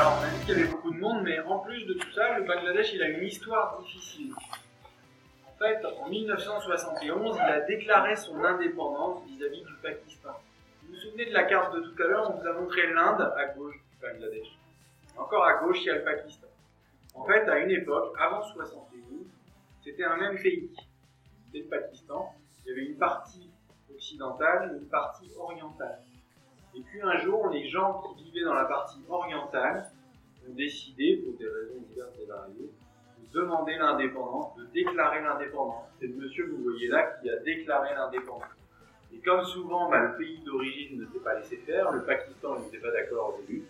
Alors, on a dit qu'il y avait beaucoup de monde, mais en plus de tout ça, le Bangladesh, il a une histoire difficile. En fait, en 1971, il a déclaré son indépendance vis-à-vis du Pakistan. Vous vous souvenez de la carte de tout à l'heure On vous a montré l'Inde à gauche du Bangladesh? Encore à gauche, il y a le Pakistan. En fait, à une époque, avant 71, c'était un même pays. C'était le Pakistan. Il y avait une partie occidentale et une partie orientale. Et puis un jour, les gens qui vivaient dans la partie orientale ont décidé, pour des raisons diverses et variées, de demander l'indépendance, de déclarer l'indépendance. C'est le monsieur que vous voyez là qui a déclaré l'indépendance. Et comme souvent, bah, le pays d'origine ne s'est pas laissé faire, le Pakistan n'était pas d'accord au début,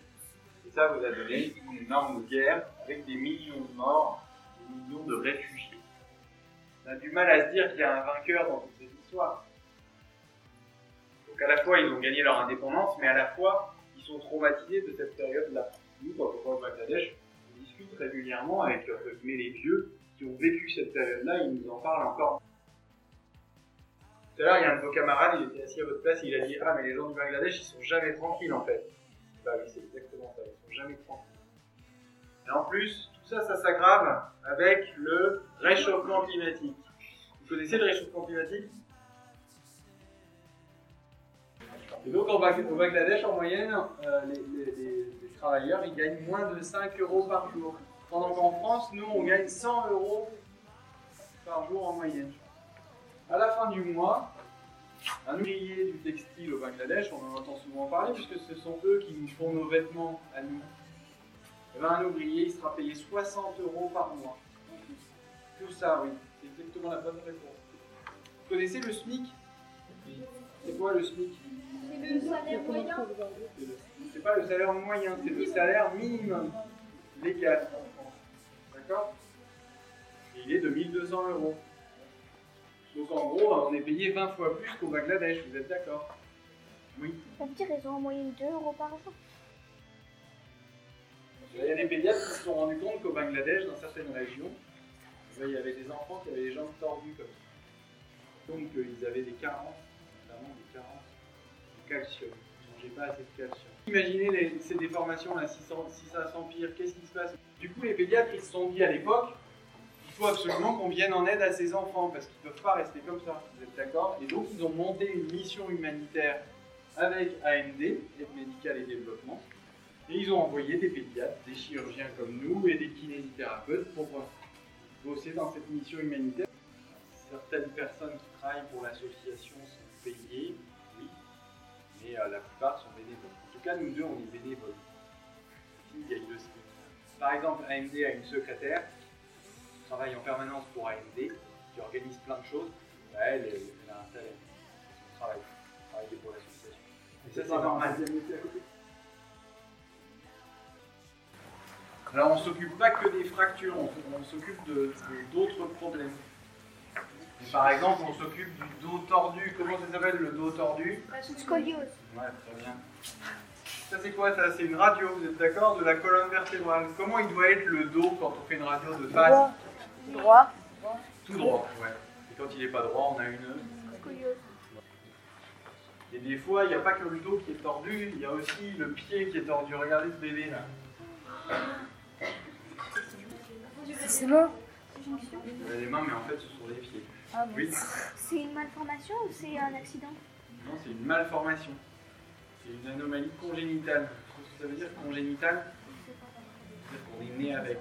et ça vous a donné une énorme guerre avec des millions de morts, des millions de réfugiés. On a du mal à se dire qu'il y a un vainqueur dans toute cette histoire. À la fois, ils ont gagné leur indépendance, mais à la fois, ils sont traumatisés de cette période-là. Nous, quand on au Bangladesh, on discute régulièrement avec les vieux qui ont vécu cette période-là, ils nous en parlent encore. Tout à l'heure, il y a un de vos camarades, il était assis à votre place et il a dit Ah, mais les gens du Bangladesh, ils sont jamais tranquilles en fait. Bah oui, c'est exactement ça, ils sont jamais tranquilles. Et en plus, tout ça, ça s'aggrave avec le réchauffement climatique. Vous connaissez le réchauffement climatique? Et donc au Bangladesh, en moyenne, euh, les, travailleurs ils gagnent moins de 5 euros par jour. Pendant qu'en France, nous, on gagne 100 euros par jour en moyenne. À la fin du mois, un ouvrier du textile au Bangladesh, on en entend souvent parler puisque ce sont eux qui nous font nos vêtements à nous. Eh ben, un ouvrier, il sera payé 60 euros par mois. Tout ça, oui. C'est exactement la bonne réponse. Vous connaissez le SMIC? C'est quoi le SMIC? Le salaire moyen C'est pas le salaire moyen, c'est le salaire minimum légal D'accord? Il est de 1200 euros. Donc en gros, on est payé 20 fois plus qu'au Bangladesh, vous êtes d'accord? Oui. Ça veut dire qu'ils ont en moyenne 2 euros par jour? Il y a des pédiatres qui se sont rendus compte qu'au Bangladesh, dans certaines régions, il y avait des enfants qui avaient les jambes tordues comme ça. Donc euh, ils avaient des carences, notamment des carences calcium. Pas assez de calcium. Imaginez ces déformations-là, si, si ça s'empire, qu'est-ce qui se passe? Du coup, les pédiatres, ils se sont dit à l'époque, faut absolument qu'on vienne en aide à ces enfants parce qu'ils ne peuvent pas rester comme ça. Vous êtes d'accord? Et donc, ils ont monté une mission humanitaire avec AMD, Aide médicale et développement. Et ils ont envoyé des pédiatres, des chirurgiens comme nous et des kinésithérapeutes pour bosser dans cette mission humanitaire. Certaines personnes qui Par exemple, AMD a une secrétaire travaille en permanence pour AMD, qui organise plein de choses, bah, elle, elle, a un talent. Son travail, travailler pour l'association. Et ça, c'est normal. Alors, on ne s'occupe pas que des fractures, on, s'occupe de, d'autres problèmes. Par exemple, on s'occupe du dos tordu. Comment ça s'appelle le dos tordu Scoliose. Ouais, très bien. Ça, c'est quoi ça? C'est une radio, vous êtes d'accord De la colonne vertébrale. Comment il doit être le dos quand on fait une radio de face? Droit. Tout droit, ouais. Et quand il n'est pas droit, on a une. Et des fois, il n'y a pas que le dos qui est tordu, il y a aussi le pied qui est tordu. Regardez ce bébé là. C'est mort Il a les mains, mais en fait, ce sont les pieds. Ah oui. C'est une malformation ou c'est un accident? Non, c'est une malformation. C'est une anomalie congénitale. Qu'est-ce que ça veut dire congénitale C'est-à-dire qu'on est né avec.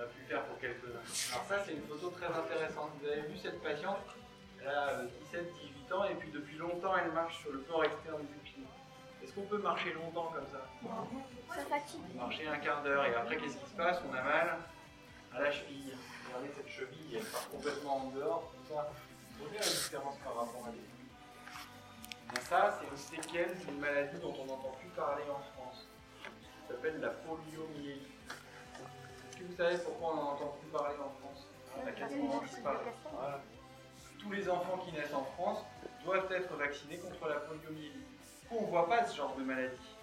a pu faire pour quelques-uns. Alors ça, c'est une photo très intéressante. Vous avez vu cette patiente? Elle a 17-18 ans et puis depuis longtemps, elle marche sur le corps externe du pied. Est-ce qu'on peut marcher longtemps comme ça? Ça fatigue. Marcher un quart d'heure et après, qu'est-ce qui se passe? On a mal à la cheville. Regardez cette cheville, elle part complètement en dehors. Tout ça. Vous voyez la différence par rapport à des ça, c'est une séquelle d'une maladie dont on n'entend plus parler en France. Ça s'appelle la poliomyélite vous savez pourquoi on n'en entend plus parler en France Tous les enfants qui naissent en France doivent être vaccinés contre la poliomyélite. Pourquoi on ne voit pas ce genre de maladie?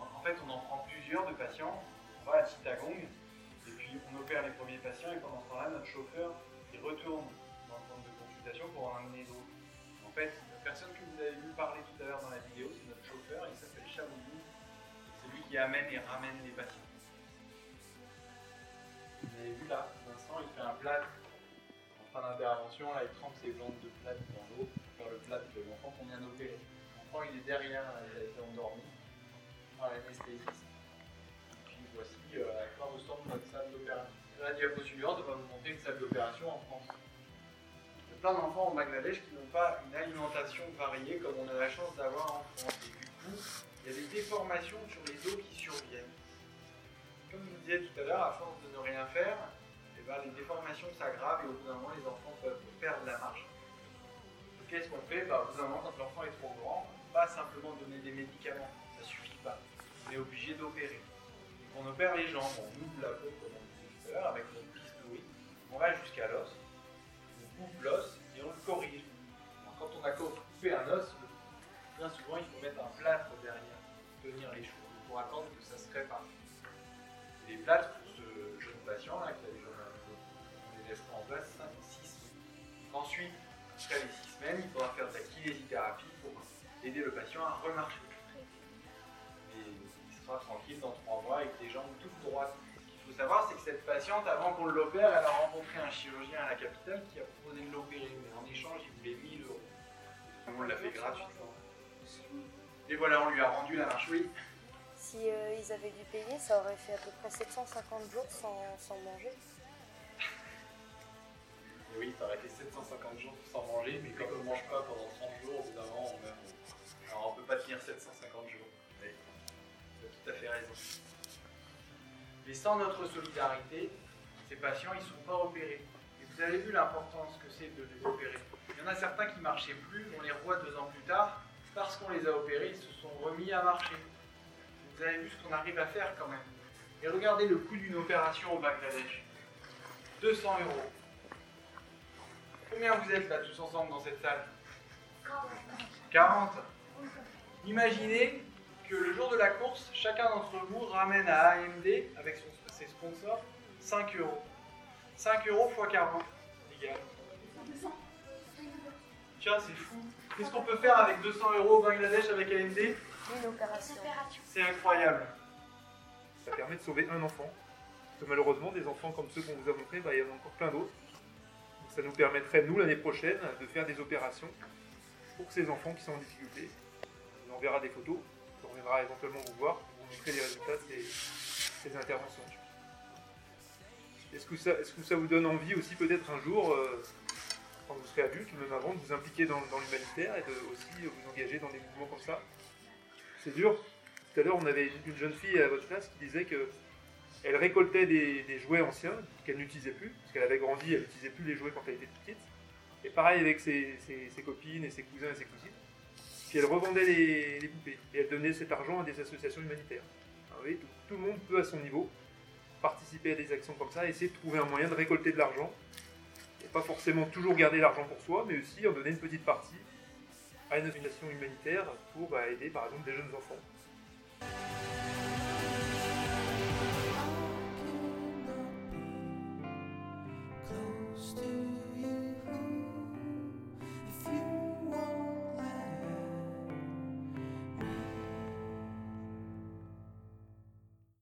En fait, on en prend plusieurs de patients, on va à Chittagong, et puis on opère les premiers patients, et pendant ce temps-là, notre chauffeur, il retourne dans le centre de consultation pour en amener d'autres. En fait, la personne que vous avez vu parler tout à l'heure dans la vidéo, c'est notre chauffeur, il s'appelle Chaboulou, c'est lui qui amène et ramène les patients. Vous avez vu là, Vincent, il fait un plat en fin d'intervention, là, il trempe ses glandes de plate dans l'eau pour faire le plat de l'enfant qu'on vient d'opérer. L'enfant, il est derrière, il a été endormi par l'anesthésiste. Voici euh, à quoi ressemble notre salle d'opération. La diapo suivante va vous montrer une salle d'opération en France. Il y a plein d'enfants au Bangladesh qui n'ont pas une alimentation variée comme on a la chance d'avoir en France. Et du coup, il y a des déformations sur les os qui surviennent. Comme je vous disais tout à l'heure, à force de ne rien faire, eh ben, les déformations s'aggravent et au bout d'un moment, les enfants peuvent perdre la marche. Qu'est-ce qu'on fait? Bah, Au bout d'un moment, quand l'enfant est trop grand, pas simplement donner des médicaments, ça suffit pas. On est obligé d'opérer. On opère les jambes, on ouvre la peau, comme on disait tout à l'heure, avec notre bistouri, on va jusqu'à l'os, on coupe l'os et on le corrige. Quand on a coupé un os, bien souvent, il faut mettre un plâtre derrière pour tenir les choses, pour attendre que ça se répare. Les plâtres pour ce jeune patient là qui a un peu, on les laissera en place 5 6 semaines. Ensuite, après les 6 semaines, il faudra faire de la kinésithérapie pour aider le patient à remarcher. Sera tranquille dans 3 mois avec des jambes toutes droites. Ce qu'il faut savoir, c'est que cette patiente, avant qu'on l'opère, elle a rencontré un chirurgien à la capitale qui a proposé de l'opérer, mais en échange, il voulait 1000 euros. On l'a fait gratuitement. Et voilà, on lui a rendu la marche, oui. Si euh, ils avaient dû payer, ça aurait fait à peu près 750 jours sans, sans manger. Oui, t'aurais été 750 jours sans manger, mais comme on ne mange pas pendant 30 jours, moment, on on peut pas tenir 750 jours. À raison. Mais sans notre solidarité, ces patients, ils ne sont pas opérés. Et vous avez vu l'importance que c'est de les opérer. Il y en a certains qui marchaient plus, on les revoit deux ans plus tard, parce qu'on les a opérés, ils se sont remis à marcher. Vous avez vu ce qu'on arrive à faire quand même. Et regardez le coût d'une opération au Bangladesh. 200 euros. Combien vous êtes là tous ensemble dans cette salle? 40. Imaginez que le jour de la course, chacun d'entre vous ramène à AMD, avec son- ses sponsors, 5 euros. 5 euros x 40 égale. Tiens, c'est fou. Qu'est-ce qu'on peut faire avec 200 euros au Bangladesh avec AMD Une opération. C'est incroyable. Ça permet de sauver un enfant. Parce que malheureusement, des enfants comme ceux qu'on vous a montrés, bah, il y en a encore plein d'autres. Ça nous permettrait, nous, l'année prochaine, de faire des opérations pour ces enfants qui sont en difficulté. On enverra des photos, on reviendra éventuellement vous voir pour vous montrer les résultats de ces, interventions. Est-ce que, ça, est-ce que ça vous donne envie aussi peut-être un jour, euh, quand vous serez adulte, ou même avant, de vous impliquer dans, l'humanitaire et de aussi vous engager dans des mouvements comme ça? C'est dur, tout à l'heure, on avait une jeune fille à votre classe qui disait que elle récoltait des, jouets anciens qu'elle n'utilisait plus, parce qu'elle avait grandi, elle n'utilisait plus les jouets quand elle était petite. Et pareil avec ses copines et ses cousins et ses cousines. Puis elle revendait les, poupées. Et elle donnait cet argent à des associations humanitaires. Tout, tout le monde peut à son niveau participer à des actions comme ça, essayer de trouver un moyen de récolter de l'argent. Et pas forcément toujours garder l'argent pour soi, mais aussi en donner une petite partie à une association humanitaire pour bah, aider par exemple des jeunes enfants.